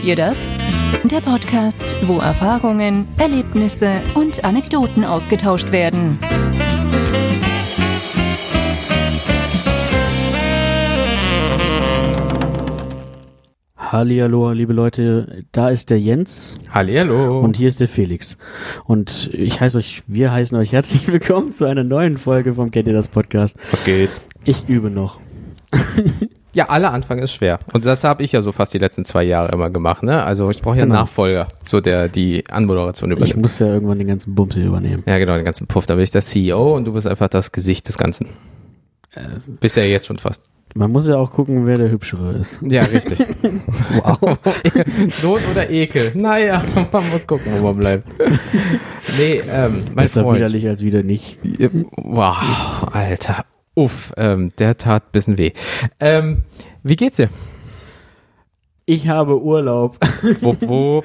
Kennt ihr das? Der Podcast, wo Erfahrungen, Erlebnisse und Anekdoten ausgetauscht werden. Hallihallo, liebe Leute, da ist der Jens Hallihallo. und hier ist der Felix. Und ich heiße euch, wir heißen euch herzlich willkommen zu einer neuen Folge vom Kennt ihr das Podcast. was geht? Ich übe noch. Ja, aller Anfang ist schwer. Und das habe ich ja so fast die letzten zwei Jahre immer gemacht, ne? Also ich brauche ja einen Genau. Nachfolger, so der die Anmoderation Ich übernimmt. muss ja irgendwann den ganzen Bums hier übernehmen. ja, genau, den ganzen Puff. Da bin ich der CEO und du bist einfach das Gesicht des Ganzen. Bist ja jetzt schon fast. Man muss ja auch gucken, wer der Hübschere ist. Ja, richtig. wow. Not oder Ekel? Naja, man muss gucken, wo man bleibt. Nee, ähm, mein Besser Freund. widerlich als wieder nicht. Wow, Alter. Uff, ähm, der tat bisschen weh. Ähm, wie geht's dir? Ich habe Urlaub. Wupp, wupp.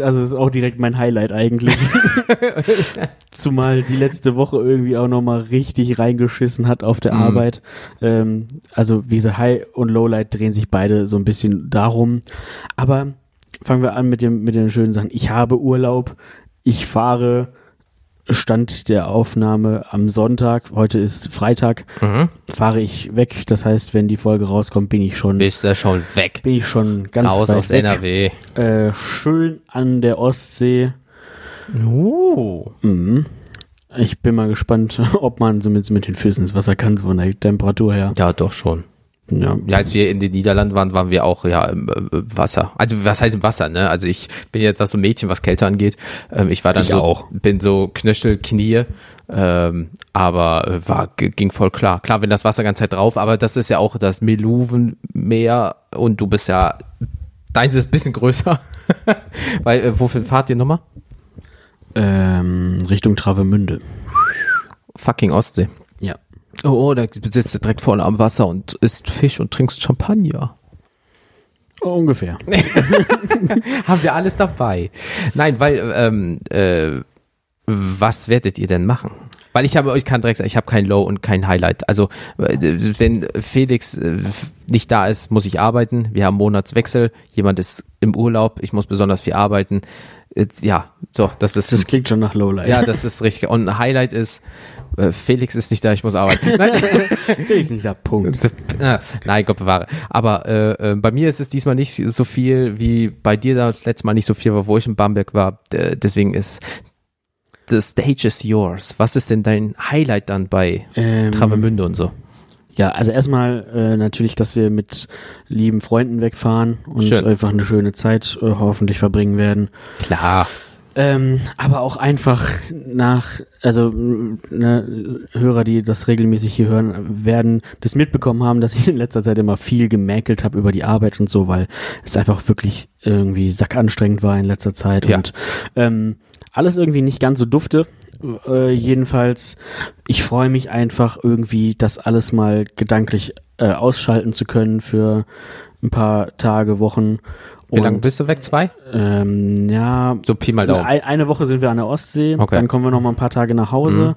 Also das ist auch direkt mein Highlight eigentlich. Zumal die letzte Woche irgendwie auch nochmal richtig reingeschissen hat auf der Mhm. Arbeit. Ähm, also wie gesagt, High und Lowlight drehen sich beide so ein bisschen darum. Aber fangen wir an mit dem mit den schönen Sachen. Ich habe Urlaub. Ich fahre. Stand der Aufnahme am Sonntag. Heute ist Freitag. Mhm. Fahre ich weg. Das heißt, wenn die Folge rauskommt, bin ich schon Bist du schon weg? bin ich schon ganz Raus weit aus weg. NRW. Äh, schön an der Ostsee. Uh. Mhm. Ich bin mal gespannt, ob man zumindest mit den Füßen ins Wasser kann, so von der Temperatur her. Ja, doch schon. Ja. Ja, als wir in den Niederlanden waren, waren wir auch ja im äh, Wasser. Also was heißt im Wasser, ne? Also ich bin jetzt das so ein Mädchen, was Kälte angeht. Ähm, ich war dann Ich so, auch. bin so Knöchel, Knie, ähm, aber äh, war ging voll klar. Klar, wenn das Wasser ganz Zeit drauf, aber das ist ja auch das Meluvenmeer und du bist ja deins ist ein bisschen größer. Weil äh, wofür fahrt ihr nochmal? Ähm, Richtung Travemünde. Fucking Ostsee. Oh, oh, da sitzt du direkt vorne am Wasser und isst Fisch und trinkst Champagner. Ungefähr. Haben wir alles dabei. Nein, weil, ähm, äh, was werdet ihr denn machen? Weil ich habe euch kann direkt sagen, ich habe kein Low und kein Highlight. Also äh, wenn Felix äh, nicht da ist, muss ich arbeiten. Wir haben Monatswechsel. Jemand ist im Urlaub. Ich muss besonders viel arbeiten. Äh, Ja, so, das ist Das klingt schon nach Lowlight. ja, das ist richtig. Und ein Highlight ist, äh, Felix ist nicht da, ich muss arbeiten. Nein, Felix nicht da. Punkt. Ah, Nein, Gott bewahre. Aber äh, äh, bei mir ist es diesmal nicht so viel, wie bei dir das letzte Mal nicht so viel war, wo ich in Bamberg war. D deswegen ist the stage is yours. Was ist denn dein Highlight dann bei Ähm, Travemünde und so? Ja, also erstmal äh, natürlich, dass wir mit lieben Freunden wegfahren und Schön. einfach eine schöne Zeit äh, hoffentlich verbringen werden. Klar. Ähm, aber auch einfach nach, also ne, Hörer, die das regelmäßig hier hören, werden das mitbekommen haben, dass ich in letzter Zeit immer viel gemäkelt habe über die Arbeit und so, weil es einfach wirklich irgendwie sackanstrengend war in letzter Zeit Ja. und ähm, alles irgendwie nicht ganz so dufte. Äh, jedenfalls, ich freue mich einfach irgendwie, das alles mal gedanklich äh, ausschalten zu können für ein paar Tage, Wochen. Wie lange bist du weg? Zwei? Ähm, ja, So Pi mal Daumen. Ein, eine Woche sind wir an der Ostsee, Okay. dann kommen wir noch mal ein paar Tage nach Hause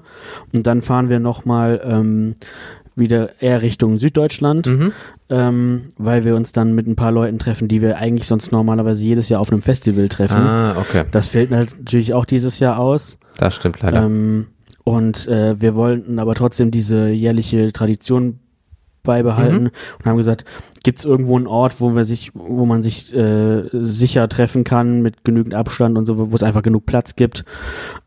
und dann fahren wir noch mal ähm, wieder eher Richtung Süddeutschland, Mhm. ähm, weil wir uns dann mit ein paar Leuten treffen, die wir eigentlich sonst normalerweise jedes Jahr auf einem Festival treffen. Ah, okay. Das fällt natürlich auch dieses Jahr aus. Das stimmt leider. Ähm, und äh, wir wollten aber trotzdem diese jährliche Tradition beibehalten Mhm. und haben gesagt, gibt es irgendwo einen Ort, wo wir sich, wo man sich äh, sicher treffen kann mit genügend Abstand und so, wo es einfach genug Platz gibt.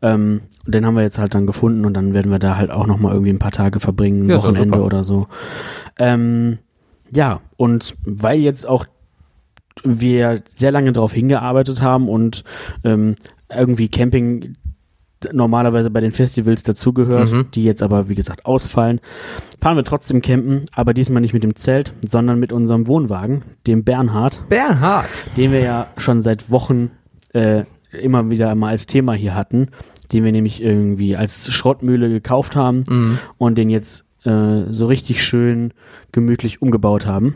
Ähm, und den haben wir jetzt halt dann gefunden und dann werden wir da halt auch noch mal irgendwie ein paar Tage verbringen, Ja, Wochenende oder so. Ähm, ja, und weil jetzt auch wir sehr lange darauf hingearbeitet haben und ähm, irgendwie Camping normalerweise bei den Festivals dazugehört, Mhm. die jetzt aber wie gesagt ausfallen, fahren wir trotzdem campen, aber diesmal nicht mit dem Zelt, sondern mit unserem Wohnwagen, dem Bernhard, Bernhard. den wir ja schon seit Wochen äh, immer wieder mal als Thema hier hatten, den wir nämlich irgendwie als Schrottmühle gekauft haben Mhm. und den jetzt äh, so richtig schön gemütlich umgebaut haben.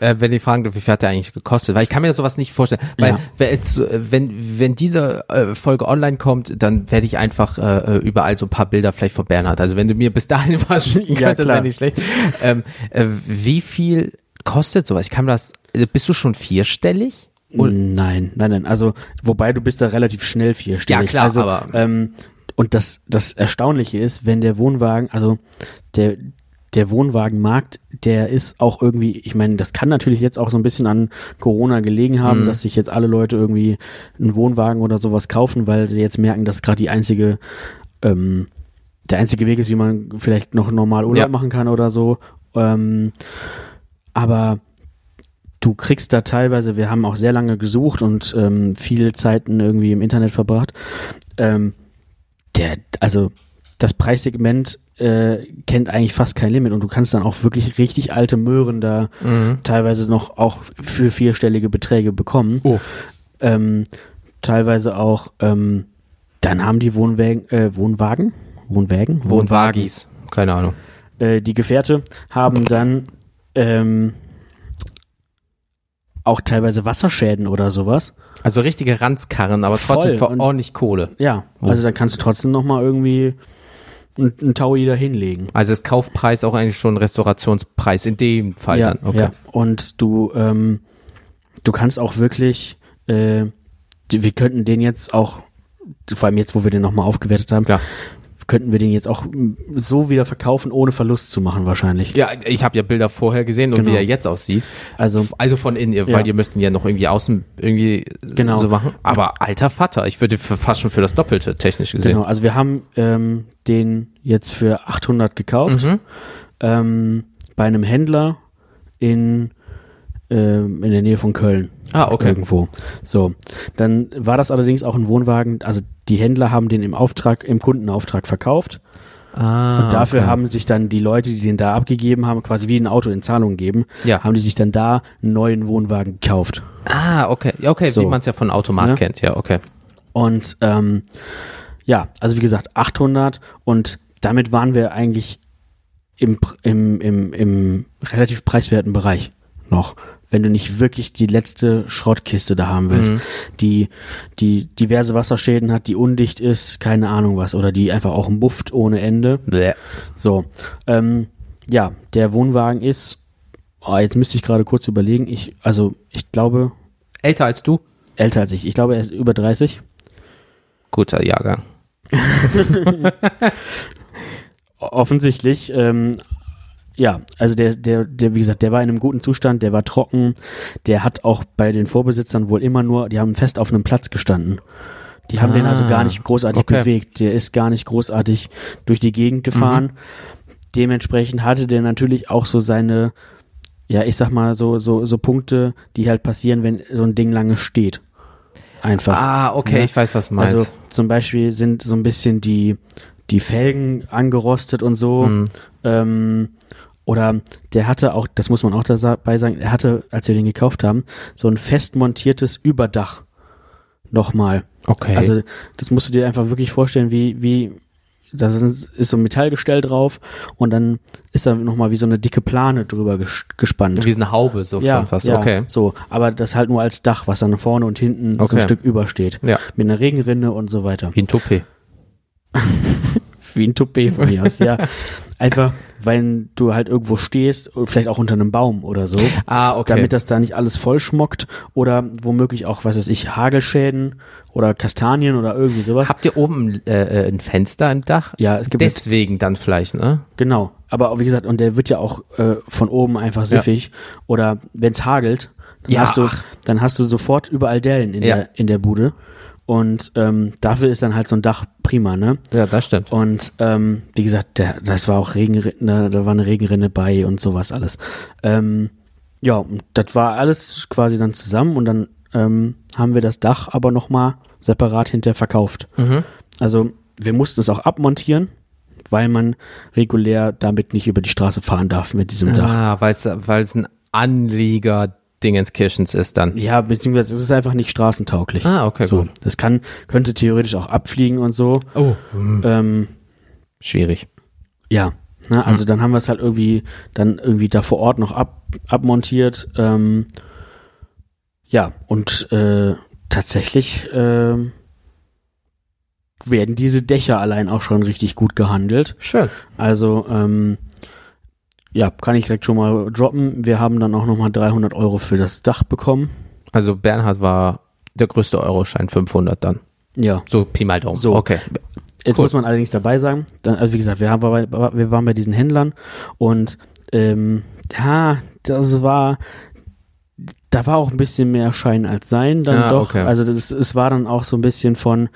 Äh, wenn ich fragen wie viel hat der eigentlich gekostet? Weil ich kann mir sowas nicht vorstellen. Weil Ja. wenn, äh, wenn, wenn diese äh, Folge online kommt, dann werde ich einfach äh, überall so ein paar Bilder vielleicht von Bernhard. Also wenn du mir bis dahin was schicken Ja, kannst, das klar. wäre nicht schlecht. Ähm, äh, wie viel kostet sowas? Ich kann mir das, äh, bist du schon vierstellig? Und nein, nein, nein. Also, wobei du bist da relativ schnell vierstellig. Ja, klar, also, aber- Ähm, und das, das Erstaunliche ist, wenn der Wohnwagen, also der, der Wohnwagenmarkt, der ist auch irgendwie, ich meine, das kann natürlich jetzt auch so ein bisschen an Corona gelegen haben, Mhm. dass sich jetzt alle Leute irgendwie einen Wohnwagen oder sowas kaufen, weil sie jetzt merken, dass gerade die einzige, ähm, der einzige Weg ist, wie man vielleicht noch normal Urlaub Ja. machen kann oder so. Ähm, aber du kriegst da teilweise, wir haben auch sehr lange gesucht und ähm, viele Zeiten irgendwie im Internet verbracht. Ähm, der, also das Preissegment äh, kennt eigentlich fast kein Limit und du kannst dann auch wirklich richtig alte Möhren da Mhm. teilweise noch auch für vierstellige Beträge bekommen. Uff. Ähm, teilweise auch, ähm, dann haben die Wohnwagen, äh, Wohnwagen, Wohnwagen, Wohnwagis. Keine Ahnung. äh, die Gefährte haben dann ähm, auch teilweise Wasserschäden oder sowas. Also richtige Ranzkarren, aber Voll. trotzdem für Und- ordentlich Kohle. Ja, also dann kannst du trotzdem noch mal irgendwie einen, Taui da hinlegen. Also ist Kaufpreis auch eigentlich schon Restaurationspreis in dem Fall ja, dann. Okay. ja. Und du, ähm, du kannst auch wirklich, äh, wir könnten den jetzt auch, vor allem jetzt, wo wir den nochmal aufgewertet haben, Klar. Könnten wir den jetzt auch so wieder verkaufen, ohne Verlust zu machen wahrscheinlich. Ja, ich habe ja Bilder vorher gesehen und Genau. wie er jetzt aussieht. Also Also von innen, Ja. weil die müssten ja noch irgendwie außen irgendwie Genau. so machen. Aber alter Vater, ich würde fast schon für das Doppelte technisch gesehen. Genau, also wir haben ähm, den jetzt für 800 gekauft Mhm. ähm, bei einem Händler in ähm, in der Nähe von Köln. Ah, okay. Irgendwo. So, dann war das allerdings auch ein Wohnwagen. Also die Händler haben den im Auftrag, im Kundenauftrag verkauft. Ah, und dafür okay. haben sich dann die Leute, die den da abgegeben haben, quasi wie ein Auto in Zahlung geben, Ja. haben die sich dann da einen neuen Wohnwagen gekauft. Ah, okay. Ja, okay, So. wie man es ja von Automat Ne? kennt. Ja, okay. Und ähm, ja, also wie gesagt, 800 und damit waren wir eigentlich im, im, im, im relativ preiswerten Bereich noch, wenn du nicht wirklich die letzte Schrottkiste da haben willst, Mhm. die, die diverse Wasserschäden hat, die undicht ist, keine Ahnung was, oder die einfach auch mufft ohne Ende. Bäh. So, ähm, ja, der Wohnwagen ist, oh, jetzt müsste ich gerade kurz überlegen, ich, also ich glaube, Älter als du? älter als ich, ich glaube, er ist über 30. Guter Jahrgang. offensichtlich, ähm, ja, also der, der, der, wie gesagt, der war in einem guten Zustand, der war trocken, der hat auch bei den Vorbesitzern wohl immer nur, die haben fest auf einem Platz gestanden. Die haben den also Ah, gar nicht großartig okay. bewegt, der ist gar nicht großartig durch die Gegend gefahren. Dementsprechend hatte der natürlich auch so seine, ja, ich sag mal, so, so, so Punkte, die halt passieren, wenn so ein Ding lange steht. Einfach. Ah, okay, Ja. ich weiß, was du meinst. Also zum Beispiel sind so ein bisschen die, die Felgen angerostet und so. Mhm. Ähm, oder der hatte auch, das muss man auch dabei sagen, er hatte, als wir den gekauft haben, so ein fest montiertes Überdach. Nochmal. okay. Also das musst du dir einfach wirklich vorstellen, wie, wie, da ist so ein Metallgestell drauf und dann ist da nochmal wie so eine dicke Plane drüber ges gespannt. wie so eine Haube, so schon fast. ja, Okay. So, aber das halt nur als Dach, was dann vorne und hinten so Okay. ein Stück übersteht. Ja. Mit einer Regenrinne und so weiter. Wie ein Toupet. Wie ein Toupet von mir aus, ja. Einfach, wenn du halt irgendwo stehst, vielleicht auch unter einem Baum oder so, Ah, okay. damit das da nicht alles vollschmockt oder womöglich auch, was weiß ich, Hagelschäden oder Kastanien oder irgendwie sowas. Habt ihr oben äh, äh, ein Fenster im Dach? ja, es gibt Deswegen dann vielleicht, ne? genau. Aber wie gesagt, und der wird ja auch äh, von oben einfach siffig. Oder wenn es hagelt, dann, Ja, hast du, ach. dann hast du sofort überall Dellen in, Ja. der, in der Bude. Und ähm, dafür ist dann halt so ein Dach prima, ne? Ja, das stimmt. Und ähm, wie gesagt, der, das war auch Regenrinne, da war eine Regenrinne bei und sowas alles. Ähm, ja, das war alles quasi dann zusammen und dann ähm, haben wir das Dach aber nochmal separat hinterher verkauft. Mhm. Also wir mussten es auch abmontieren, weil man regulär damit nicht über die Straße fahren darf mit diesem Dach. Ah, weil es ein Anlieger Dingenskirchens ist dann. Ja, beziehungsweise es ist einfach nicht straßentauglich. Ah, okay, so, gut. Das kann, könnte theoretisch auch abfliegen und so. Oh. Ähm, Schwierig. Ja, ne, also dann haben wir es halt irgendwie dann irgendwie da vor Ort noch ab, abmontiert. Ähm, ja, und äh, tatsächlich ähm, werden diese Dächer allein auch schon richtig gut gehandelt. Schön. Also ähm, ja, kann ich direkt schon mal droppen. Wir haben dann auch nochmal 300 Euro für das Dach bekommen. Also Bernhard war der größte Euroschein 500 dann. Ja. So Pi mal Daumen. So. Okay. Jetzt Cool. muss man allerdings dabei sagen, dann, also wie gesagt, wir, haben bei, wir waren bei diesen Händlern und ähm, ja, das war, da war auch ein bisschen mehr Schein als Sein dann Ah, doch. okay. Also das, es war dann auch so ein bisschen von,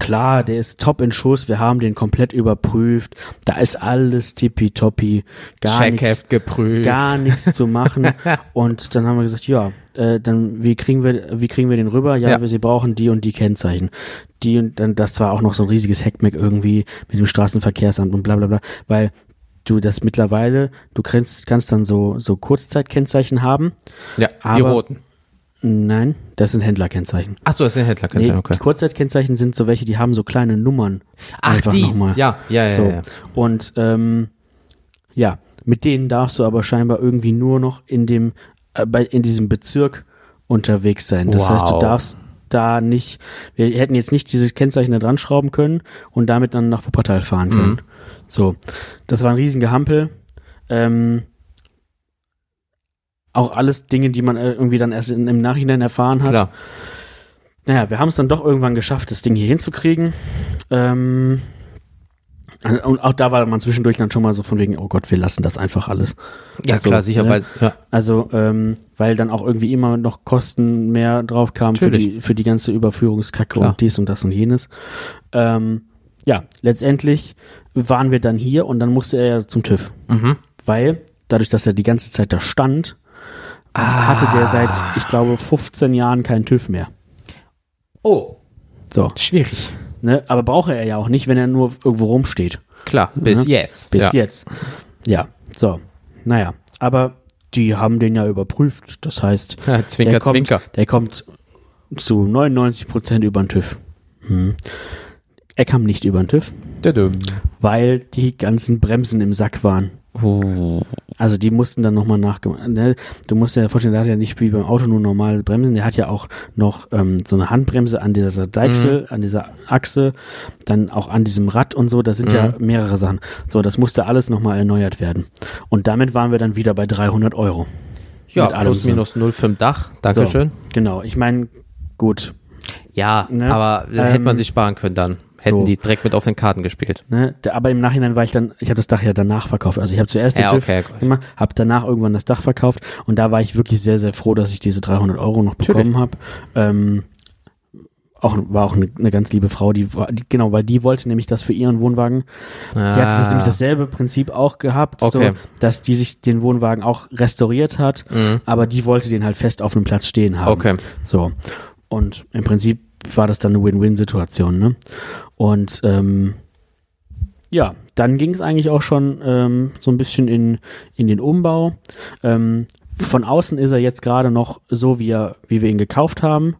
klar, der ist top in Schuss, wir haben den komplett überprüft, da ist alles tippitoppi, gar nichts geprüft. gar nichts zu machen. Und dann haben wir gesagt, ja, äh, dann wie kriegen wir, wie kriegen wir den rüber? Ja, Ja. wir, sie brauchen die und die Kennzeichen. Die und dann, das war auch noch so ein riesiges Hackmack irgendwie mit dem Straßenverkehrsamt und bla bla bla, weil du das mittlerweile, du kannst, kannst dann so, so Kurzzeitkennzeichen haben. Ja, die Aber- roten. Nein, das sind Händlerkennzeichen. Achso, das sind Händler. Nee, okay. Die Kurzzeitkennzeichen sind so welche, die haben so kleine Nummern. Ach, die. nochmal. Ja, ja, ja. So. ja, ja. Und ähm, ja, mit denen darfst du aber scheinbar irgendwie nur noch in dem, äh, bei, in diesem Bezirk unterwegs sein. Das heißt, du Wow. darfst da nicht, wir hätten jetzt nicht diese Kennzeichen da dran schrauben können und damit dann nach Wuppertal fahren können. Mhm. So, das war ein riesen Gehampel. Ähm, auch alles Dinge, die man äh, irgendwie dann erst in, im Nachhinein erfahren hat. Klar. Naja, wir haben es dann doch irgendwann geschafft, das Ding hier hinzukriegen. Ähm, und auch da war man zwischendurch dann schon mal so von wegen, oh Gott, wir lassen das einfach alles. Ja, So, klar, sicher. ne? Weil, ja. Also, ähm, weil dann auch irgendwie immer noch Kosten mehr drauf kamen für die, für die ganze Überführungskacke Klar. und dies und das und jenes. Ähm, ja, letztendlich waren wir dann hier und dann musste er ja zum TÜV. Mhm. Weil, dadurch, dass er die ganze Zeit da stand, Ah. hatte der seit, ich glaube, 15 Jahren keinen TÜV mehr. Oh, So. schwierig. Ne? Aber brauche er ja auch nicht, wenn er nur irgendwo rumsteht. Klar, bis Mhm. jetzt. Bis ja. jetzt. Ja, so. Naja, aber die haben den ja überprüft. Das heißt, Ja, zwinker, der kommt, zwinker. Der kommt zu 99 Prozent über den TÜV. Hm. Er kam nicht über den TÜV, weil die ganzen Bremsen im Sack waren. Uh. Also die mussten dann nochmal nachgemacht. Ne? Du musst dir ja vorstellen, der hat ja nicht wie beim Auto nur normale Bremsen, der hat ja auch noch ähm, so eine Handbremse an dieser Deichsel, an dieser Achse, dann auch an diesem Rad und so, da sind ja mehrere Sachen. So, das musste alles nochmal erneuert werden. Und damit waren wir dann wieder bei 300 Euro. Ja, plus minus null für Dach. Dankeschön. So, genau, ich meine, gut, Ja, Ne? aber da hätte man Ähm, sich sparen können dann. Hätten so. die direkt mit auf den Karten gespielt. Ne? Aber im Nachhinein war ich dann, ich habe das Dach ja danach verkauft. Also ich habe zuerst den Ja, TÜV okay. gemacht, habe danach irgendwann das Dach verkauft und da war ich wirklich sehr, sehr froh, dass ich diese 300 Euro noch bekommen habe. Ähm, auch, war auch eine, eine ganz liebe Frau, die, war- die, genau, weil die wollte nämlich das für ihren Wohnwagen. Die hat das nämlich dasselbe Prinzip auch gehabt, Ah. Okay. so, dass die sich den Wohnwagen auch restauriert hat, Mhm. aber die wollte den halt fest auf einem Platz stehen haben. Okay. So. Und im Prinzip war das dann eine Win-Win-Situation, ne? Und ähm, ja, dann ging es eigentlich auch schon ähm, so ein bisschen in, in den Umbau. Ähm, von außen ist er jetzt gerade noch so, wie, er, wie wir ihn gekauft haben.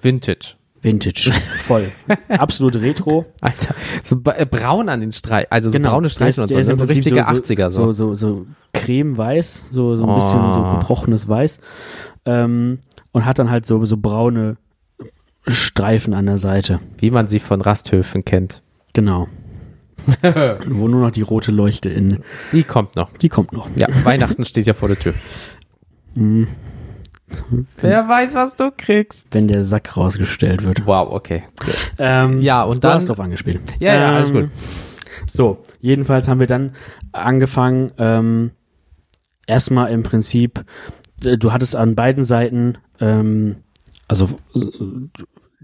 Vintage. Vintage, voll. Absolut Retro. Alter, so äh, braun an den Streifen, also so braune Der Streifen und so. ist So richtige 80er so. So, so, so cremeweiß, so, so ein bisschen Oh. so gebrochenes Weiß. Ähm, und hat dann halt so, so braune Streifen an der Seite. Wie man sie von Rasthöfen kennt. Genau. Wo nur noch die rote Leuchte in. Die kommt noch. Die kommt noch. Ja, Weihnachten steht ja vor der Tür. Mhm. Wer weiß, was du kriegst. Wenn der Sack rausgestellt wird. Wow, okay. Ähm, Ja, und du dann- hast drauf angespielt. Ja, ja, alles gut. So, jedenfalls haben wir dann angefangen, ähm, erstmal im Prinzip, äh, du hattest an beiden Seiten, ähm, also äh,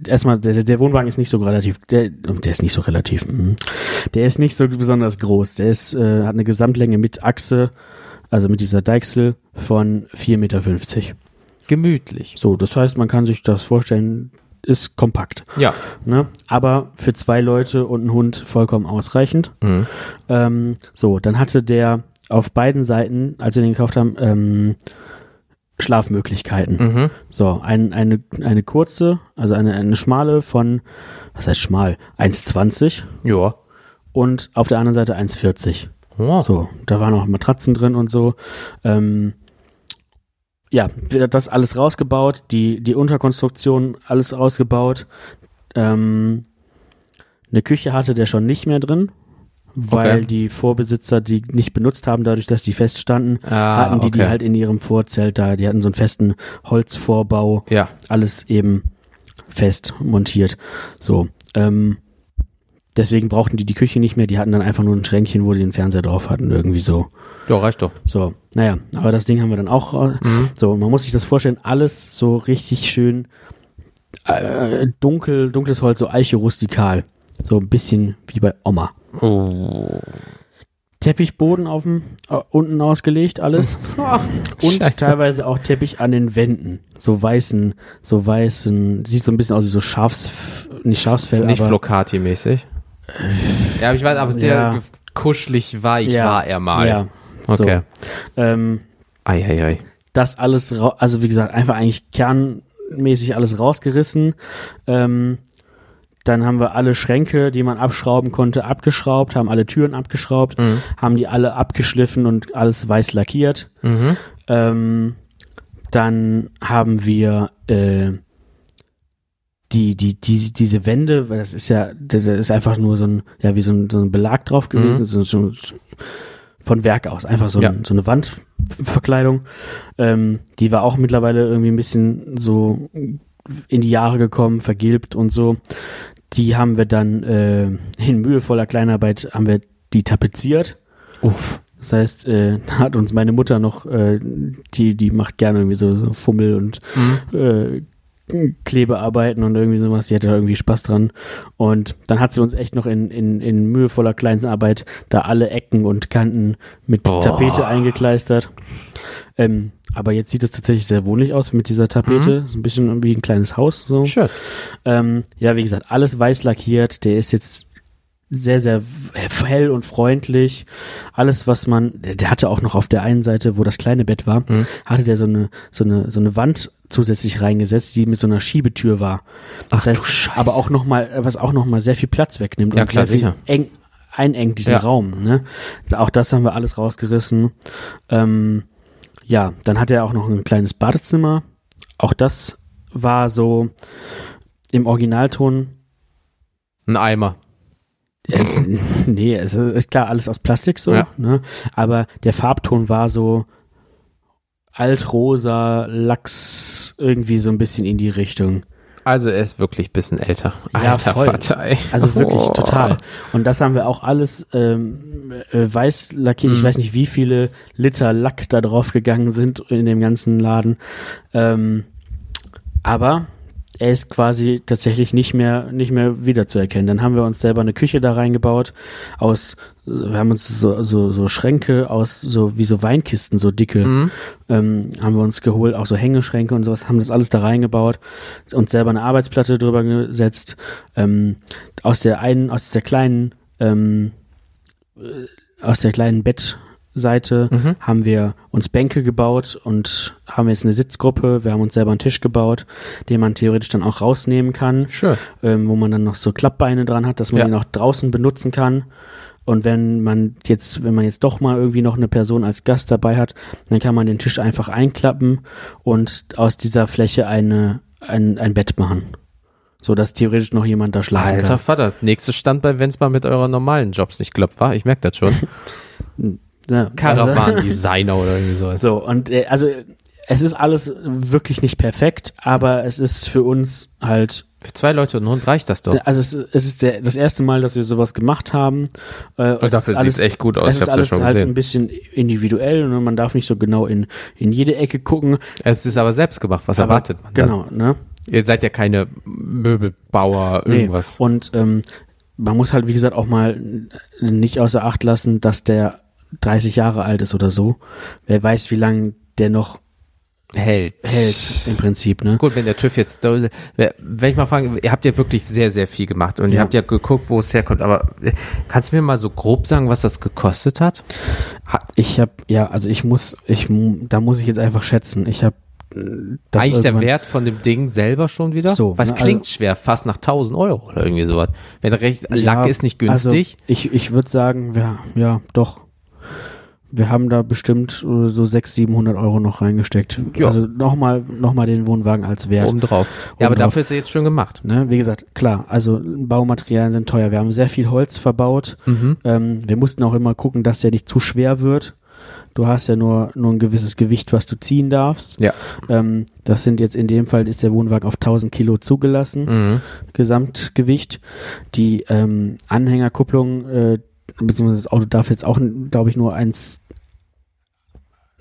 erstmal, der, der Wohnwagen ist nicht so relativ, der, der ist nicht so relativ, mhm. der ist nicht so besonders groß. Der ist, äh, hat eine Gesamtlänge mit Achse, also mit dieser Deichsel von 4,50 Meter. Gemütlich. So, das heißt, man kann sich das vorstellen, ist kompakt. Ja. Ne? Aber für zwei Leute und einen Hund vollkommen ausreichend. Mhm. Ähm, so, dann hatte der auf beiden Seiten, als wir den gekauft haben, ähm, Schlafmöglichkeiten. Mhm. So, ein, eine, eine kurze, also eine, eine schmale von, was heißt schmal, 1,20 Ja. und auf der anderen Seite 1,40. Oh. So, da waren auch Matratzen drin und so. Ähm, ja, das alles rausgebaut, die, die Unterkonstruktion alles rausgebaut. Ähm, eine Küche hatte der schon nicht mehr drin, weil Okay. die Vorbesitzer die nicht benutzt haben, dadurch, dass die feststanden, Ah, hatten die die okay. halt in ihrem Vorzelt da. Die hatten so einen festen Holzvorbau, Ja. alles eben fest montiert. So. Ähm, deswegen brauchten die die Küche nicht mehr. Die hatten dann einfach nur ein Schränkchen, wo die den Fernseher drauf hatten, irgendwie so. Ja, reicht doch. So, naja, aber das Ding haben wir dann auch. Mhm. So, man muss sich das vorstellen, alles so richtig schön äh, dunkel, dunkles Holz, so Eiche rustikal. So ein bisschen wie bei Oma. Oh. Teppichboden auf dem, äh, unten ausgelegt, alles. Und Scheiße. teilweise auch Teppich an den Wänden. So weißen, so weißen, sieht so ein bisschen aus wie so Schafs, nicht Schafsfell, Nicht Flocati-mäßig. Ja, aber ich weiß, aber sehr Ja. kuschelig weich Ja, war er mal. Ja, so. Okay. Ähm, Ei, ei, ei. das alles, also wie gesagt, einfach eigentlich kernmäßig alles rausgerissen. Ähm, dann haben wir alle Schränke, die man abschrauben konnte, abgeschraubt, haben alle Türen abgeschraubt, Mhm. haben die alle abgeschliffen und alles weiß lackiert. Mhm. Ähm, dann haben wir äh, die, die, die, diese Wände, weil das ist ja, das ist einfach nur so ein, ja, wie so ein, so ein Belag drauf gewesen, so, so, von Werk aus, einfach so, Ja. ein, so eine Wandverkleidung. Ähm, die war auch mittlerweile irgendwie ein bisschen so in die Jahre gekommen, vergilbt und so. Die haben wir dann äh, in mühevoller Kleinarbeit haben wir die tapeziert. Uff. Das heißt, äh, da hat uns meine Mutter noch, äh, die, die macht gerne irgendwie so, so Fummel und Mhm. äh, Klebearbeiten und irgendwie sowas. Die hatte da irgendwie Spaß dran. Und dann hat sie uns echt noch in, in, in mühevoller Kleinarbeit da alle Ecken und Kanten mit Boah. Tapete eingekleistert. Ähm, aber jetzt sieht es tatsächlich sehr wohnlich aus mit dieser Tapete. So ein bisschen wie ein kleines Haus. So. Schön. Ähm, ja, wie gesagt, alles weiß lackiert. Der ist jetzt sehr, sehr hell und freundlich. Alles, was man, der hatte auch noch auf der einen Seite, wo das kleine Bett war, Mhm. hatte der so eine, so eine, so eine Wand zusätzlich reingesetzt, die mit so einer Schiebetür war. Das Ach du heißt, Scheiße. aber auch noch mal, was auch noch mal sehr viel Platz wegnimmt Ja, und klar, sehr sicher. eng, einengt diesen Ja. Raum. Ne? Auch das haben wir alles rausgerissen. Ähm, ja, dann hat er auch noch ein kleines Badezimmer. Auch das war so im Originalton Ein Eimer. äh, nee, es ist klar, alles aus Plastik so, Ja. ne? Aber der Farbton war so altrosa, Lachs, irgendwie so ein bisschen in die Richtung. Also er ist wirklich ein bisschen älter. Ja, Alter voll. Vater, ey. Also wirklich Oh. total. Und das haben wir auch alles ähm, äh, weiß lackiert. Ich Mhm. weiß nicht, wie viele Liter Lack da drauf gegangen sind in dem ganzen Laden. Ähm, aber er ist quasi tatsächlich nicht mehr nicht mehr wiederzuerkennen. Dann haben wir uns selber eine Küche da reingebaut aus wir haben uns so, so, so Schränke aus so wie so Weinkisten so dicke Mhm. ähm, haben wir uns geholt, auch so Hängeschränke und sowas, haben das alles da reingebaut, uns selber eine Arbeitsplatte drüber gesetzt, ähm, aus der einen, aus der kleinen, ähm, äh, aus der kleinen Bettseite Mhm. haben wir uns Bänke gebaut und haben jetzt eine Sitzgruppe, wir haben uns selber einen Tisch gebaut, den man theoretisch dann auch rausnehmen kann Schön. ähm, wo man dann noch so Klappbeine dran hat, dass man Ja. ihn auch draußen benutzen kann. Und wenn man jetzt, wenn man jetzt doch mal irgendwie noch eine Person als Gast dabei hat, dann kann man den Tisch einfach einklappen und aus dieser Fläche eine, ein, ein Bett machen. So dass theoretisch noch jemand da schlafen Alter kann. Vater. Nächstes Standbein, wenn es mal mit euren normalen Jobs nicht klappt, war? Ich merke das schon. Ja, also- Caravan-Designer oder irgendwie sowas. So, und äh, also es ist alles wirklich nicht perfekt, aber es ist für uns halt Für zwei Leute und einen Hund reicht das doch. Also es, es ist der, das erste Mal, dass wir sowas gemacht haben. Äh, es dafür alles, sieht's echt gut aus. Es Ich ist alles halt gesehen. ein bisschen individuell und man darf nicht so genau in, in jede Ecke gucken. Es ist aber selbst gemacht. Was Aber- erwartet man dann? Genau, ne? Ihr seid ja keine Möbelbauer, Nee. irgendwas. Und ähm, man muss halt, wie gesagt, auch mal nicht außer Acht lassen, dass der 30 Jahre alt ist oder so. Wer weiß, wie lange der noch hält. hält, im Prinzip, ne? Gut, wenn der TÜV jetzt, wenn ich mal fragen, ihr habt ja wirklich sehr, sehr viel gemacht und ihr Ja. habt ja geguckt, wo es herkommt, aber äh, kannst du mir mal so grob sagen, was das gekostet hat? Ich habe, ja, also ich muss, ich, da muss ich jetzt einfach schätzen. Ich habe das Eigentlich der Wert von dem Ding selber schon wieder? So, Was ne, klingt also- schwer, fast nach 1000 Euro oder irgendwie sowas. Wenn recht, Ja, Lack ist nicht günstig. Also ich ich würde sagen, ja, ja, doch. Wir haben da bestimmt äh, so 600, 700 Euro noch reingesteckt. Ja. Also nochmal noch mal den Wohnwagen als Wert. Obendrauf. Ja, aber dafür ist er jetzt schön gemacht. Ne? Wie gesagt, klar, also Baumaterialien sind teuer. Wir haben sehr viel Holz verbaut. Mhm. Ähm, wir mussten auch immer gucken, dass der nicht zu schwer wird. Du hast ja nur, nur ein gewisses Gewicht, was du ziehen darfst. Ja. Ähm, das sind jetzt in dem Fall ist der Wohnwagen auf 1000 Kilo zugelassen. Mhm. Gesamtgewicht. Die ähm, Anhängerkupplung, äh, beziehungsweise das Auto darf jetzt auch, glaube ich, nur eins,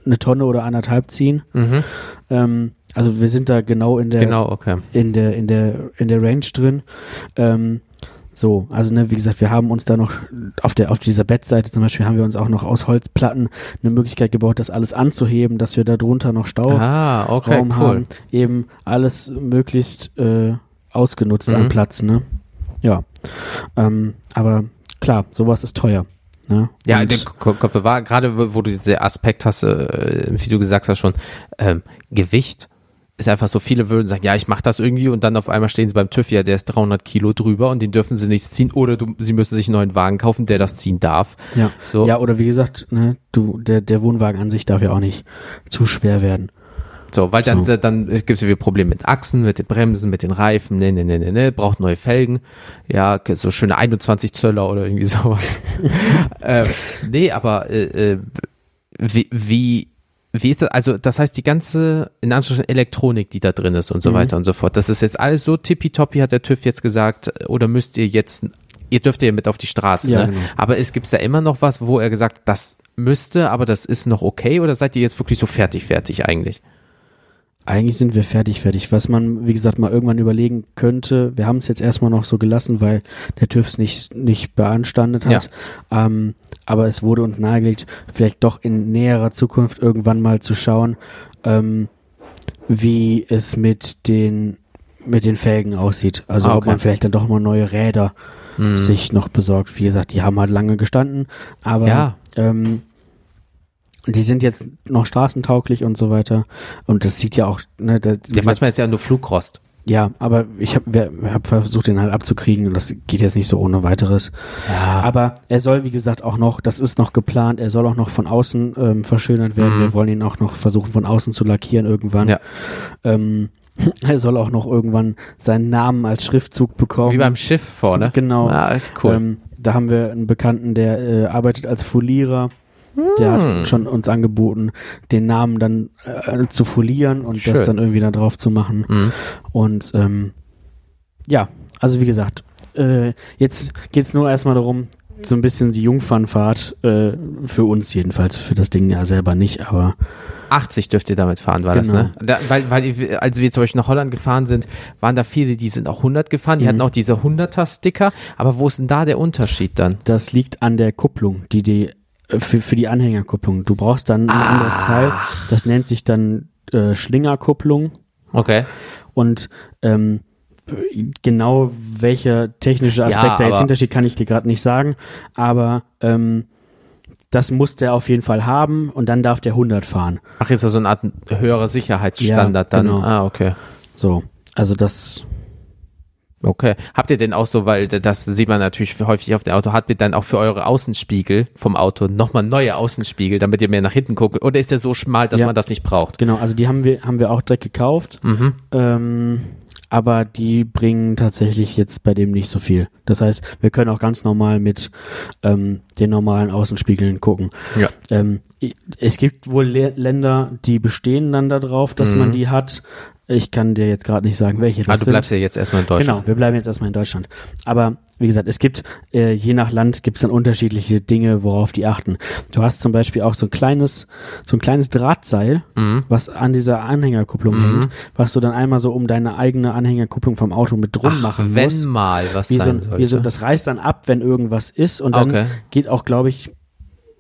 eine Tonne oder anderthalb ziehen. Mhm. Ähm, also wir sind da genau in der, Genau, okay. in der, in der, in der Range drin. Ähm, so, also ne, wie gesagt, wir haben uns da noch auf der, auf dieser Bettseite zum Beispiel haben wir uns auch noch aus Holzplatten eine Möglichkeit gebaut, das alles anzuheben, dass wir da drunter noch Stau Ah, okay, cool. haben, eben alles möglichst äh, ausgenutzt Mhm. an Platz, ne? Ja. Ähm, aber klar, sowas ist teuer. Ne? Ja, der Ko- Koppe war gerade, wo du diesen Aspekt hast, äh, wie du gesagt hast schon, ähm, Gewicht ist einfach so, viele würden sagen, ja, ich mache das irgendwie und dann auf einmal stehen sie beim TÜV, ja, der ist 300 Kilo drüber und den dürfen sie nicht ziehen oder du, sie müssen sich einen neuen Wagen kaufen, der das ziehen darf. ja. So. ja, oder wie gesagt, ne, du, der, der Wohnwagen an sich darf ja auch nicht zu schwer werden. So, weil dann, So. dann gibt es wieder Probleme mit Achsen, mit den Bremsen, mit den Reifen, ne, ne, ne, ne, ne, braucht neue Felgen. Ja, so schöne 21 Zöller oder irgendwie sowas. äh, nee, aber äh, äh, wie, wie, wie ist das? Also, das heißt, die ganze, in Anführungsstrichen, Elektronik, die da drin ist und so Mhm. weiter und so fort, das ist jetzt alles so tippitoppi, hat der TÜV jetzt gesagt, oder müsst ihr jetzt, ihr dürft ja mit auf die Straße, Ja, ne? genau. Aber es gibt da immer noch was, wo er gesagt, das müsste, aber das ist noch okay, oder seid ihr jetzt wirklich so fertig, fertig eigentlich? Eigentlich sind wir fertig, fertig. Was man, wie gesagt, mal irgendwann überlegen könnte, wir haben es jetzt erstmal noch so gelassen, weil der TÜV es nicht, nicht beanstandet hat. Ähm, aber es wurde uns nahegelegt, vielleicht doch in näherer Zukunft irgendwann mal zu schauen, ähm, wie es mit den, mit den Felgen aussieht. Also Ah, ob okay. man vielleicht dann doch mal neue Räder Hm. sich noch besorgt. Wie gesagt, die haben halt lange gestanden, aber Ja. ähm, die sind jetzt noch straßentauglich und so weiter. Und das sieht ja auch, ne, da, Ja, manchmal ist ja nur Flugrost. ja, aber ich habe hab versucht, den halt abzukriegen und das geht jetzt nicht so ohne weiteres. Ja. Aber er soll, wie gesagt, auch noch, das ist noch geplant, er soll auch noch von außen ähm, verschönert werden. Mhm. Wir wollen ihn auch noch versuchen, von außen zu lackieren irgendwann. Ja. Ähm, er soll auch noch irgendwann seinen Namen als Schriftzug bekommen. Wie beim Schiff vorne. Genau. Ah, cool. Ähm, da haben wir einen Bekannten, der äh, arbeitet als Folierer. Der Hm. hat schon uns angeboten, den Namen dann äh, zu folieren und das Schön. dann irgendwie da drauf zu machen. Mhm. Und ähm, ja, also wie gesagt, äh, jetzt geht's nur erstmal darum, so ein bisschen die Jungfernfahrt, äh, für uns jedenfalls, für das Ding ja selber nicht, aber 80 dürft ihr damit fahren, war das, Genau. ne? Da, weil, weil, als wir zum Beispiel nach Holland gefahren sind, waren da viele, die sind auch 100 gefahren, die Mhm. hatten auch diese 100er-Sticker, aber wo ist denn da der Unterschied dann? das liegt an der Kupplung, die die für, für die Anhängerkupplung. Du brauchst dann ein anderes Teil, das nennt sich dann äh, Schlingerkupplung. Okay. Und ähm, genau welcher technische Aspekt Ja, da jetzt hintersteht, kann ich dir gerade nicht sagen. Aber ähm, das muss der auf jeden Fall haben und dann darf der 100 fahren. Ach, ist das so eine Art höherer Sicherheitsstandard Ja, dann? genau. Ah, okay. So, also das, Okay. Habt ihr denn auch so, weil das sieht man natürlich häufig auf dem Auto, habt ihr dann auch für eure Außenspiegel vom Auto nochmal neue Außenspiegel, damit ihr mehr nach hinten guckt? Oder ist der so schmal, dass Ja. man das nicht braucht? genau, also die haben wir, haben wir auch direkt gekauft. Mhm. Ähm, aber die bringen tatsächlich jetzt bei dem nicht so viel. Das heißt, wir können auch ganz normal mit ähm, den normalen Außenspiegeln gucken. Ja. Ähm, es gibt wohl Le Länder, die bestehen dann darauf, dass Mhm. man die hat. Ich kann dir jetzt gerade nicht sagen, welche das Ah, du sind. bleibst ja jetzt erstmal in Deutschland. Genau, wir bleiben jetzt erstmal in Deutschland. Aber wie gesagt, es gibt, äh, je nach Land gibt es dann unterschiedliche Dinge, worauf die achten. Du hast zum Beispiel auch so ein kleines, so ein kleines Drahtseil, Mhm. was an dieser Anhängerkupplung Mhm. hängt, was du dann einmal so um deine eigene Anhängerkupplung vom Auto mit drum Ach, machen wenn musst. mal was Wie so, sein ein- sollte. wie so, das reißt dann ab, wenn irgendwas ist und dann Okay. geht auch, glaube ich,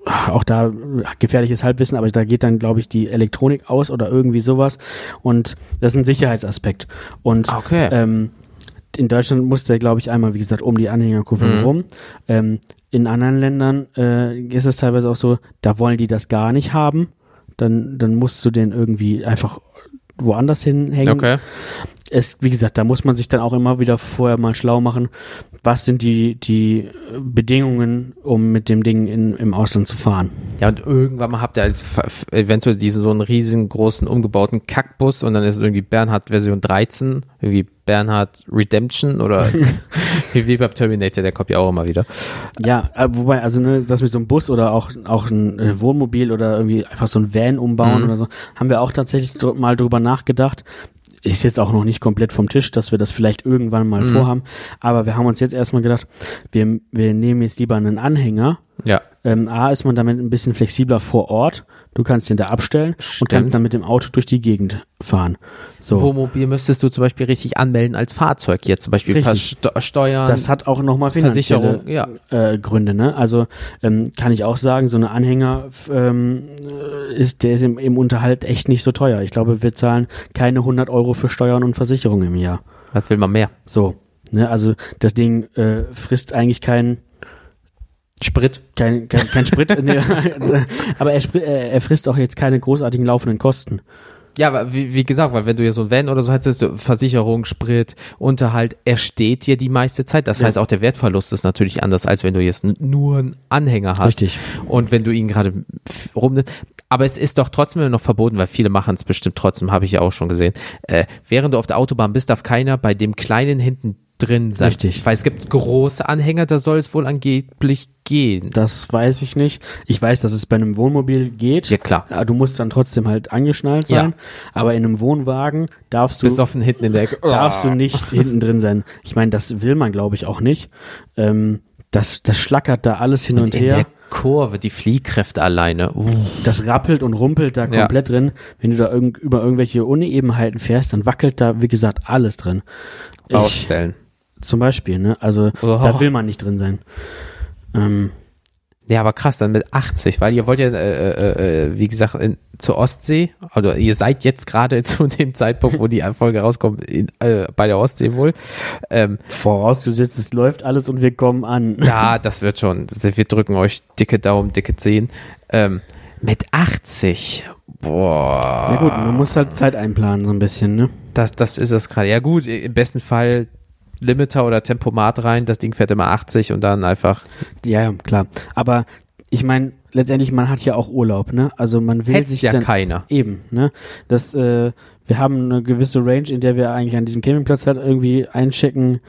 auch da gefährliches Halbwissen, aber da geht dann, glaube ich, die Elektronik aus oder irgendwie sowas. Und das ist ein Sicherheitsaspekt. Und Okay. ähm, in Deutschland muss der, glaube ich, einmal, wie gesagt, um die Anhängerkupplung Mhm. rum. Ähm, in anderen Ländern äh, ist es teilweise auch so, da wollen die das gar nicht haben. Dann, dann musst du den irgendwie einfach woanders hinhängen. okay. es, wie gesagt, da muss man sich dann auch immer wieder vorher mal schlau machen, was sind die, die Bedingungen, um mit dem Ding in, im Ausland zu fahren. Ja, und irgendwann mal habt ihr halt eventuell diesen so einen riesengroßen umgebauten Kackbus und dann ist es irgendwie Bernhard Version 13, irgendwie Bernhard Redemption oder wie, wie beim Terminator, der kommt ja auch immer wieder. Ja, äh, wobei, also ne, das mit so einem Bus oder auch, auch ein Wohnmobil oder irgendwie einfach so ein Van umbauen Mhm. oder so, haben wir auch tatsächlich dr mal drüber nachgedacht. Ist jetzt auch noch nicht komplett vom Tisch, dass wir das vielleicht irgendwann mal Mhm. vorhaben. Aber wir haben uns jetzt erstmal gedacht, wir, wir nehmen jetzt lieber einen Anhänger. Ja. Ähm, A ist man damit ein bisschen flexibler vor Ort. Du kannst den da abstellen und Stimmt. kannst dann mit dem Auto durch die Gegend fahren. So. Wohnmobil müsstest du zum Beispiel richtig anmelden als Fahrzeug hier, zum Beispiel Steuern. Das hat auch nochmal Versicherung, finanzielle ja. äh, Gründe. Ne? Also ähm, kann ich auch sagen, so eine Anhänger ähm, äh, ist der ist im, im Unterhalt echt nicht so teuer. Ich glaube, wir zahlen keine 100 Euro für Steuern und Versicherung im Jahr. Was will man mehr? So, ne? also das Ding äh, frisst eigentlich keinen Sprit. kein, kein, kein Sprit, nee, aber er, äh, er frisst auch jetzt keine großartigen laufenden Kosten. Ja, aber wie, wie gesagt, weil wenn du ja so ein Van oder so hättest, Versicherung, Sprit, Unterhalt, er steht dir die meiste Zeit. Das Ja. heißt, auch der Wertverlust ist natürlich anders, als wenn du jetzt nur einen Anhänger hast. Richtig. Und wenn du ihn gerade rumnimmst. Aber es ist doch trotzdem noch verboten, weil viele machen es bestimmt trotzdem, habe ich ja auch schon gesehen. Äh, während du auf der Autobahn bist, darf keiner bei dem kleinen hinten drin sein. Richtig. Weil es gibt große Anhänger, da soll es wohl angeblich gehen. Das weiß ich nicht. Ich weiß, dass es bei einem Wohnmobil geht. Ja, klar. Ja, Du musst dann trotzdem halt angeschnallt Ja. sein. Aber in einem Wohnwagen darfst du, Besoffen hinten in der Ecke. darfst du nicht hinten drin sein. Ich meine, das will man, glaube ich, auch nicht. Ähm, das, das schlackert da alles hin und, in her. der Kurve, die Fliehkräfte alleine. Uh. Das rappelt und rumpelt da Ja. komplett drin. Wenn du da irgend, über irgendwelche Unebenheiten fährst, dann wackelt da, wie gesagt, alles drin. Baustellen. Zum Beispiel, ne? Also Oh. da will man nicht drin sein. Ähm, Ja, aber krass, dann mit 80, weil ihr wollt ja, äh, äh, äh, wie gesagt, in, zur Ostsee, oder ihr seid jetzt gerade zu dem Zeitpunkt, wo die Folge rauskommt, in, äh, bei der Ostsee wohl. Ähm, vorausgesetzt, es läuft alles und wir kommen an. ja, das wird schon. Wir drücken euch dicke Daumen, dicke Zehen. Ähm, mit 80, boah. Na gut, man muss halt Zeit einplanen, so ein bisschen, ne? Das, das ist es gerade. Ja gut, im besten Fall Limiter oder Tempomat rein, das Ding fährt immer 80 und dann einfach. Ja, ja, klar. Aber ich meine, letztendlich, man hat ja auch Urlaub, ne? Also man will Hetzt sich ja dann keiner. eben, ne? Das, äh, wir haben eine gewisse Range, in der wir eigentlich an diesem Campingplatz halt irgendwie einchecken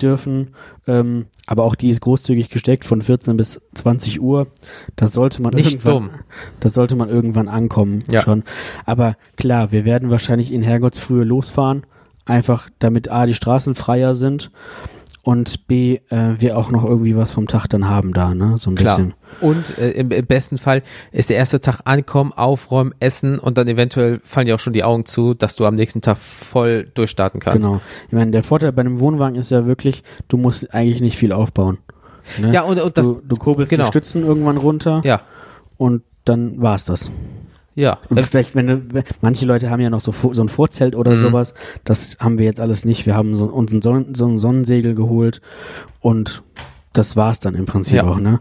dürfen. Ähm, aber auch die ist großzügig gesteckt von 14 bis 20 Uhr. Da sollte man Nicht irgendwann, dumm. da sollte man irgendwann ankommen Ja. schon. Aber klar, wir werden wahrscheinlich in Herrgottsfrühe losfahren. Einfach damit A, die Straßen freier sind und B, äh, wir auch noch irgendwie was vom Tag dann haben da, ne? So ein Klar. bisschen. Und äh, im, im besten Fall ist der erste Tag ankommen, aufräumen, essen und dann eventuell fallen dir auch schon die Augen zu, dass du am nächsten Tag voll durchstarten kannst. Genau. Ich meine, der Vorteil bei einem Wohnwagen ist ja wirklich, du musst eigentlich nicht viel aufbauen. Ne? Ja, und, und das. du, du kurbelst genau. die Stützen irgendwann runter Ja, und dann war's das. Ja. Und Äh, vielleicht, wenn du, manche Leute haben ja noch so, so ein Vorzelt oder Mhm. sowas. Das haben wir jetzt alles nicht. Wir haben so, uns ein, Sonnen, so ein Sonnensegel geholt und das war's dann im Prinzip Ja. auch, ne?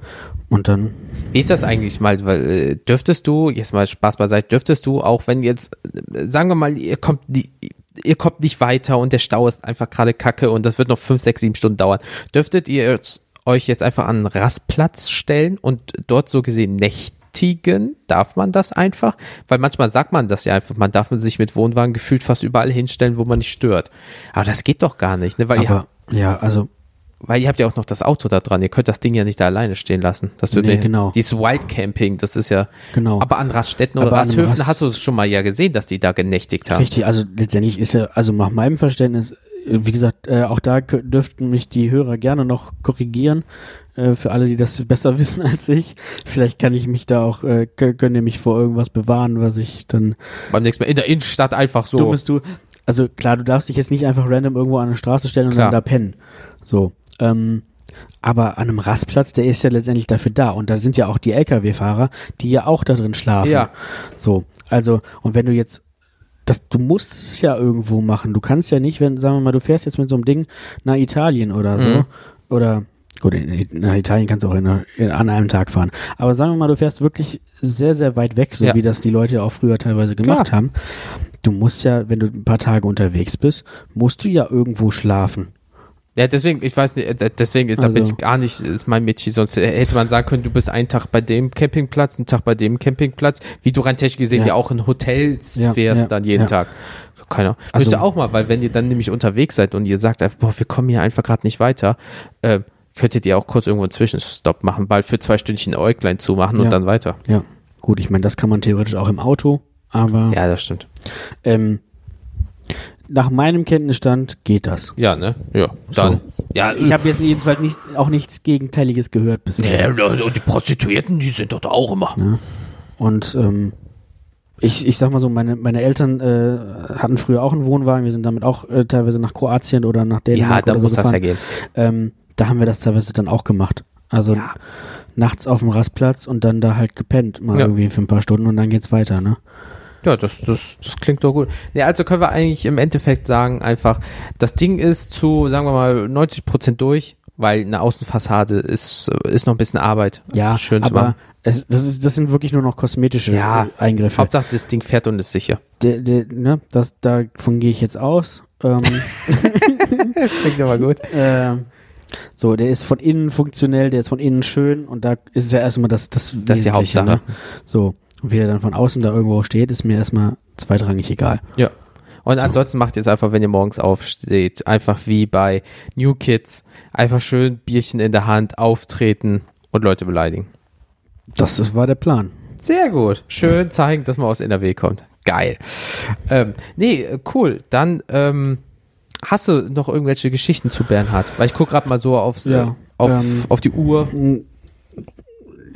Und dann, Wie ist das eigentlich mal? Weil, äh, dürftest du, jetzt mal Spaß beiseite, dürftest du, auch wenn jetzt, äh, sagen wir mal, ihr kommt die, ihr kommt nicht weiter und der Stau ist einfach gerade kacke und das wird noch fünf, sechs, sieben Stunden dauern, dürftet ihr euch jetzt einfach an einen Rastplatz stellen und dort so gesehen nächtigen? Darf man das einfach? Weil manchmal sagt man das ja einfach, man darf man sich mit Wohnwagen gefühlt fast überall hinstellen, wo man nicht stört. Aber das geht doch gar nicht, ne? Weil ihr aber, ja, also, weil ihr habt ja auch noch das Auto da dran. Ihr könnt das Ding ja nicht da alleine stehen lassen. Das wird Nee, mir, genau. Dieses Wildcamping, das ist ja. Genau. Aber an Raststätten oder Aber Rasthöfen Rast- hast du es schon mal ja gesehen, dass die da genächtigt haben. Richtig, also letztendlich ist ja, also nach meinem Verständnis, wie gesagt, äh, auch da dürften mich die Hörer gerne noch korrigieren, äh, für alle, die das besser wissen als ich. Vielleicht kann ich mich da auch, äh, kö- könnt ihr mich vor irgendwas bewahren, was ich dann Beim nächsten Mal in der Innenstadt einfach so. dumm du. Also klar, du darfst dich jetzt nicht einfach random irgendwo an eine Straße stellen und Klar. dann da pennen. So. Ähm, aber an einem Rastplatz, der ist ja letztendlich dafür da. Und da sind ja auch die Lkw-Fahrer, die ja auch da drin schlafen. Ja. So. Also, und wenn du jetzt das, du musst es ja irgendwo machen. Du kannst ja nicht, wenn, sagen wir mal, du fährst jetzt mit so einem Ding nach Italien oder so. Mhm. Oder, gut, in, nach Italien kannst du auch in, in, an einem Tag fahren. Aber sagen wir mal, du fährst wirklich sehr, sehr weit weg, so Ja. wie das die Leute auch früher teilweise gemacht Klar. haben. du musst ja, wenn du ein paar Tage unterwegs bist, musst du ja irgendwo schlafen. Ja, deswegen, ich weiß nicht, äh, deswegen, da bin Also- ich gar nicht, ist mein Mädchen, sonst hätte man sagen können, du bist einen Tag bei dem Campingplatz, einen Tag bei dem Campingplatz, wie du rein technisch gesehen Ja. ja, auch in Hotels Ja, fährst ja, dann jeden. Tag. Keiner. Also- Müsste auch mal, weil wenn ihr dann nämlich unterwegs seid und ihr sagt einfach, boah, wir kommen hier einfach gerade nicht weiter, äh, könntet ihr auch kurz irgendwo einen Zwischenstopp machen, bald für zwei Stündchen Äuglein zumachen und dann weiter. Ja. Gut, ich meine, das kann man theoretisch auch im Auto, aber Ja, das stimmt. ähm, nach meinem Kenntnisstand geht das. Ja, ne? Ja, dann. Ja, Ich habe jetzt jedenfalls nicht, auch nichts Gegenteiliges gehört bisher. Nee, also die Prostituierten, die sind dort auch immer. Und ähm, ich, ich sag mal so, meine, meine Eltern äh, hatten früher auch einen Wohnwagen. Wir sind damit auch äh, teilweise nach Kroatien oder nach Ja, Dänemark da oder muss so das ja gehen. Ähm, da haben wir das teilweise dann auch gemacht. Also Ja. nachts auf dem Rastplatz und dann da halt gepennt, mal Ja. irgendwie für ein paar Stunden und dann geht's weiter, ne? Ja, das, das, das klingt doch gut. Nee, also können wir eigentlich im Endeffekt sagen, einfach, das Ding ist zu, sagen wir mal, 90 Prozent durch, weil eine Außenfassade ist, ist noch ein bisschen Arbeit. Ja, schön zu aber machen. es, das, ist, das sind wirklich nur noch kosmetische Ja. äh, Eingriffe. Hauptsache, das Ding fährt und ist sicher. Der, der, ne, das, davon gehe ich jetzt aus. Ähm, Klingt aber gut. ähm, so, der ist von innen funktionell, der ist von innen schön und da ist es ja erstmal das, das, Das ist die Hauptsache. Ne? So, wie er dann von außen da irgendwo steht, ist mir erstmal zweitrangig egal. Ja. Und ansonsten macht ihr es einfach, wenn ihr morgens aufsteht, einfach wie bei New Kids, einfach schön Bierchen in der Hand, auftreten und Leute beleidigen. Das, das war der Plan. Sehr gut. Schön zeigen, dass man aus NRW kommt. Geil. Ähm, nee, cool. Dann ähm, hast du noch irgendwelche Geschichten zu Bernhard? Weil ich gucke gerade mal so aufs, Ja, äh, auf, ähm, auf die Uhr.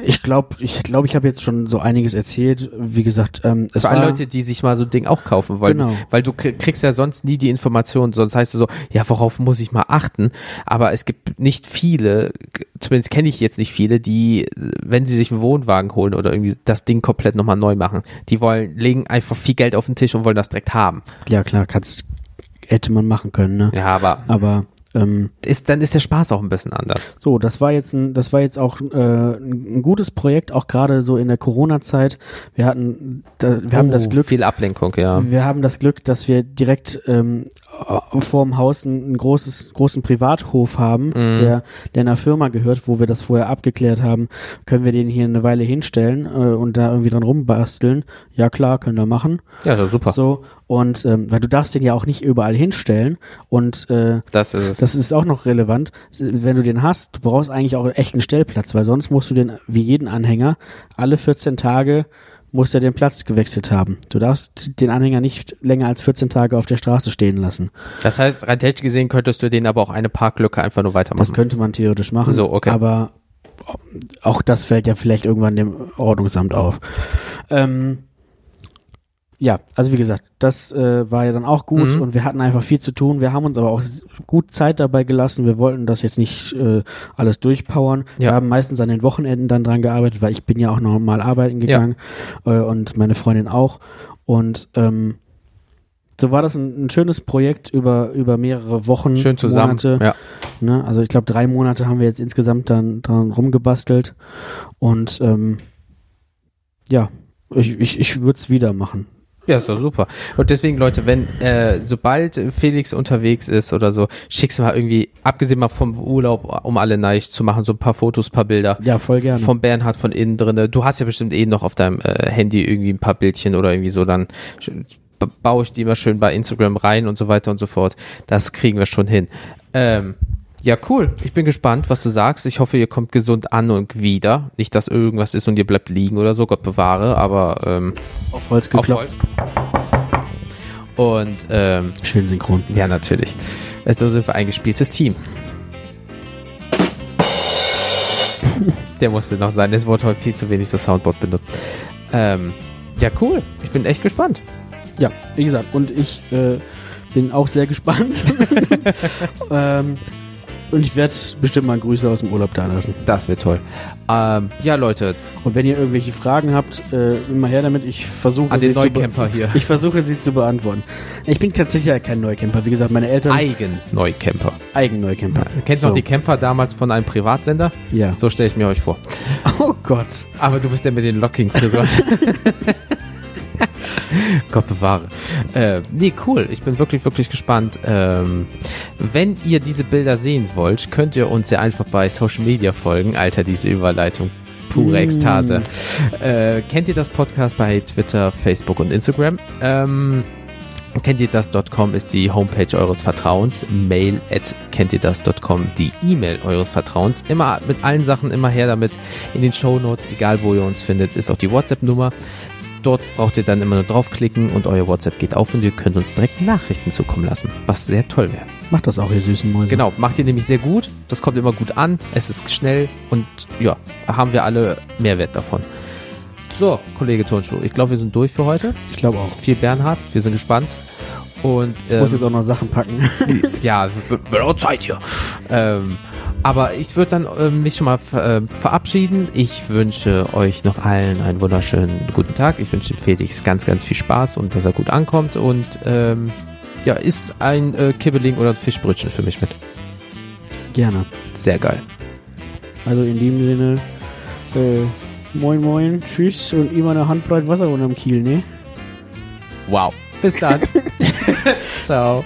Ich glaube, ich, glaub, ich habe jetzt schon so einiges erzählt. Wie gesagt, ähm, es Für alle Leute, die sich mal so ein Ding auch kaufen wollen. Genau. Weil du krie- kriegst ja sonst nie die Informationen, sonst heißt es so, ja, worauf muss ich mal achten? Aber es gibt nicht viele, zumindest kenne ich jetzt nicht viele, die, wenn sie sich einen Wohnwagen holen oder irgendwie das Ding komplett nochmal neu machen, die wollen, legen einfach viel Geld auf den Tisch und wollen das direkt haben. ja klar, kannst, hätte man machen können, ne? Ja, aber Aber ähm, ist, dann ist der Spaß auch ein bisschen anders. So, das war jetzt ein, das war jetzt auch äh, ein gutes Projekt, auch gerade so in der Corona-Zeit. Wir hatten, da, wir haben das Oh, Glück, Viel Ablenkung, ja. wir haben das Glück, dass wir direkt ähm, äh, vorm Haus ein, ein großes, großen Privathof haben, Mhm. der, der einer Firma gehört, wo wir das vorher abgeklärt haben. Können wir den hier eine Weile hinstellen äh, und da irgendwie dran rumbasteln? Ja klar, können wir machen. Ja, super. So und ähm, weil du darfst den ja auch nicht überall hinstellen und äh, Das ist es. das ist auch noch relevant. Wenn du den hast, du brauchst eigentlich auch echt einen Stellplatz, weil sonst musst du den, wie jeden Anhänger, alle 14 Tage muss er den Platz gewechselt haben. Du darfst den Anhänger nicht länger als 14 Tage auf der Straße stehen lassen. Das heißt, rein technisch gesehen könntest du den aber auch eine Parklücke einfach nur weitermachen. Das könnte man theoretisch machen. So, okay. Aber auch das fällt ja vielleicht irgendwann dem Ordnungsamt auf. Ähm, ja, also wie gesagt, das äh, war ja dann auch gut Mhm. und wir hatten einfach viel zu tun. Wir haben uns aber auch gut Zeit dabei gelassen. Wir wollten das jetzt nicht äh, alles durchpowern. Wir Ja. haben meistens an den Wochenenden dann dran gearbeitet, weil ich bin ja auch normal arbeiten gegangen äh, und meine Freundin auch. Und ähm, so war das ein, ein schönes Projekt über, über mehrere Wochen, Schön zusammen. Monate. Ja. Ne? Also ich glaube, drei Monate haben wir jetzt insgesamt dann dran rumgebastelt. Und ähm, ja, ich, ich, ich würde es wieder machen. Ja, ist doch super. Und deswegen, Leute, wenn, äh, sobald Felix unterwegs ist oder so, schickst du mal irgendwie, abgesehen mal vom Urlaub, um alle neich zu machen, so ein paar Fotos, paar Bilder. Ja, voll gerne. Vom Bernhard von innen drinne. Du hast ja bestimmt eh noch auf deinem äh, Handy irgendwie ein paar Bildchen oder irgendwie so, dann baue ich die mal schön bei Instagram rein und so weiter und so fort. Das kriegen wir schon hin. Ähm, ja, cool. Ich bin gespannt, was du sagst. Ich hoffe, ihr kommt gesund an und wieder. Nicht, dass irgendwas ist und ihr bleibt liegen oder so, Gott bewahre, aber ähm, auf Holz. Holz. Und ähm, Schön synchron. ja, natürlich. Also sind wir ein gespieltes Team. Der musste noch sein. Es wurde heute viel zu wenig das Soundboard benutzt. Ähm, ja, cool. Ich bin echt gespannt. Ja, wie gesagt, und ich äh, bin auch sehr gespannt. ähm, und ich werde bestimmt mal Grüße aus dem Urlaub da lassen. Das wird toll. Ähm, ja, Leute, Und wenn ihr irgendwelche Fragen habt, äh, immer her damit. Ich versuche an den sie zu be- Neucamper hier. Ich versuche sie zu beantworten. Ich bin tatsächlich ja kein Neucamper. Wie gesagt, meine Eltern Eigen-Neucamper. Eigen-Neucamper. Kennst du So. noch die Camper damals von einem Privatsender? Ja. So stelle ich mir euch vor. Oh Gott. Aber du bist der mit den Locking-Frisuren. Gott bewahre. Äh, nee, cool. Ich bin wirklich, wirklich gespannt. Ähm, wenn ihr diese Bilder sehen wollt, könnt ihr uns ja einfach bei Social Media folgen. Alter, diese Überleitung. Pure Mm. Ekstase. Äh, kennt ihr das Podcast bei Twitter, Facebook und Instagram? Ähm, kennt ihr das.com ist die Homepage eures Vertrauens. Mail at kennt ihr das.com die E-Mail eures Vertrauens. Immer mit allen Sachen immer her damit in den Shownotes, egal wo ihr uns findet, ist auch die WhatsApp-Nummer. Dort braucht ihr dann immer nur draufklicken und euer WhatsApp geht auf und ihr könnt uns direkt Nachrichten zukommen lassen, was sehr toll wäre. Macht das auch, ihr süßen Mäuse. Genau, macht ihr nämlich sehr gut. Das kommt immer gut an. Es ist schnell und ja, haben wir alle Mehrwert davon. So, Kollege Turnschuh, ich glaube, wir sind durch für heute. Ich glaube auch. Viel Bernhard, wir sind gespannt. Und Ich muss jetzt ähm, auch noch Sachen packen. ja, wird, wird auch Zeit hier. Ähm, aber ich würde dann ähm, mich schon mal ver äh, verabschieden. Ich wünsche euch noch allen einen wunderschönen guten Tag. Ich wünsche dem Felix ganz, ganz viel Spaß und dass er gut ankommt. Und ähm, ja, ist ein äh, Kibbeling oder Fischbrötchen für mich mit. Gerne. Sehr geil. Also in dem Sinne, äh, moin moin, tschüss und immer eine Handbreit Wasser unterm Kiel, ne? Wow. Bis dann. Ciao.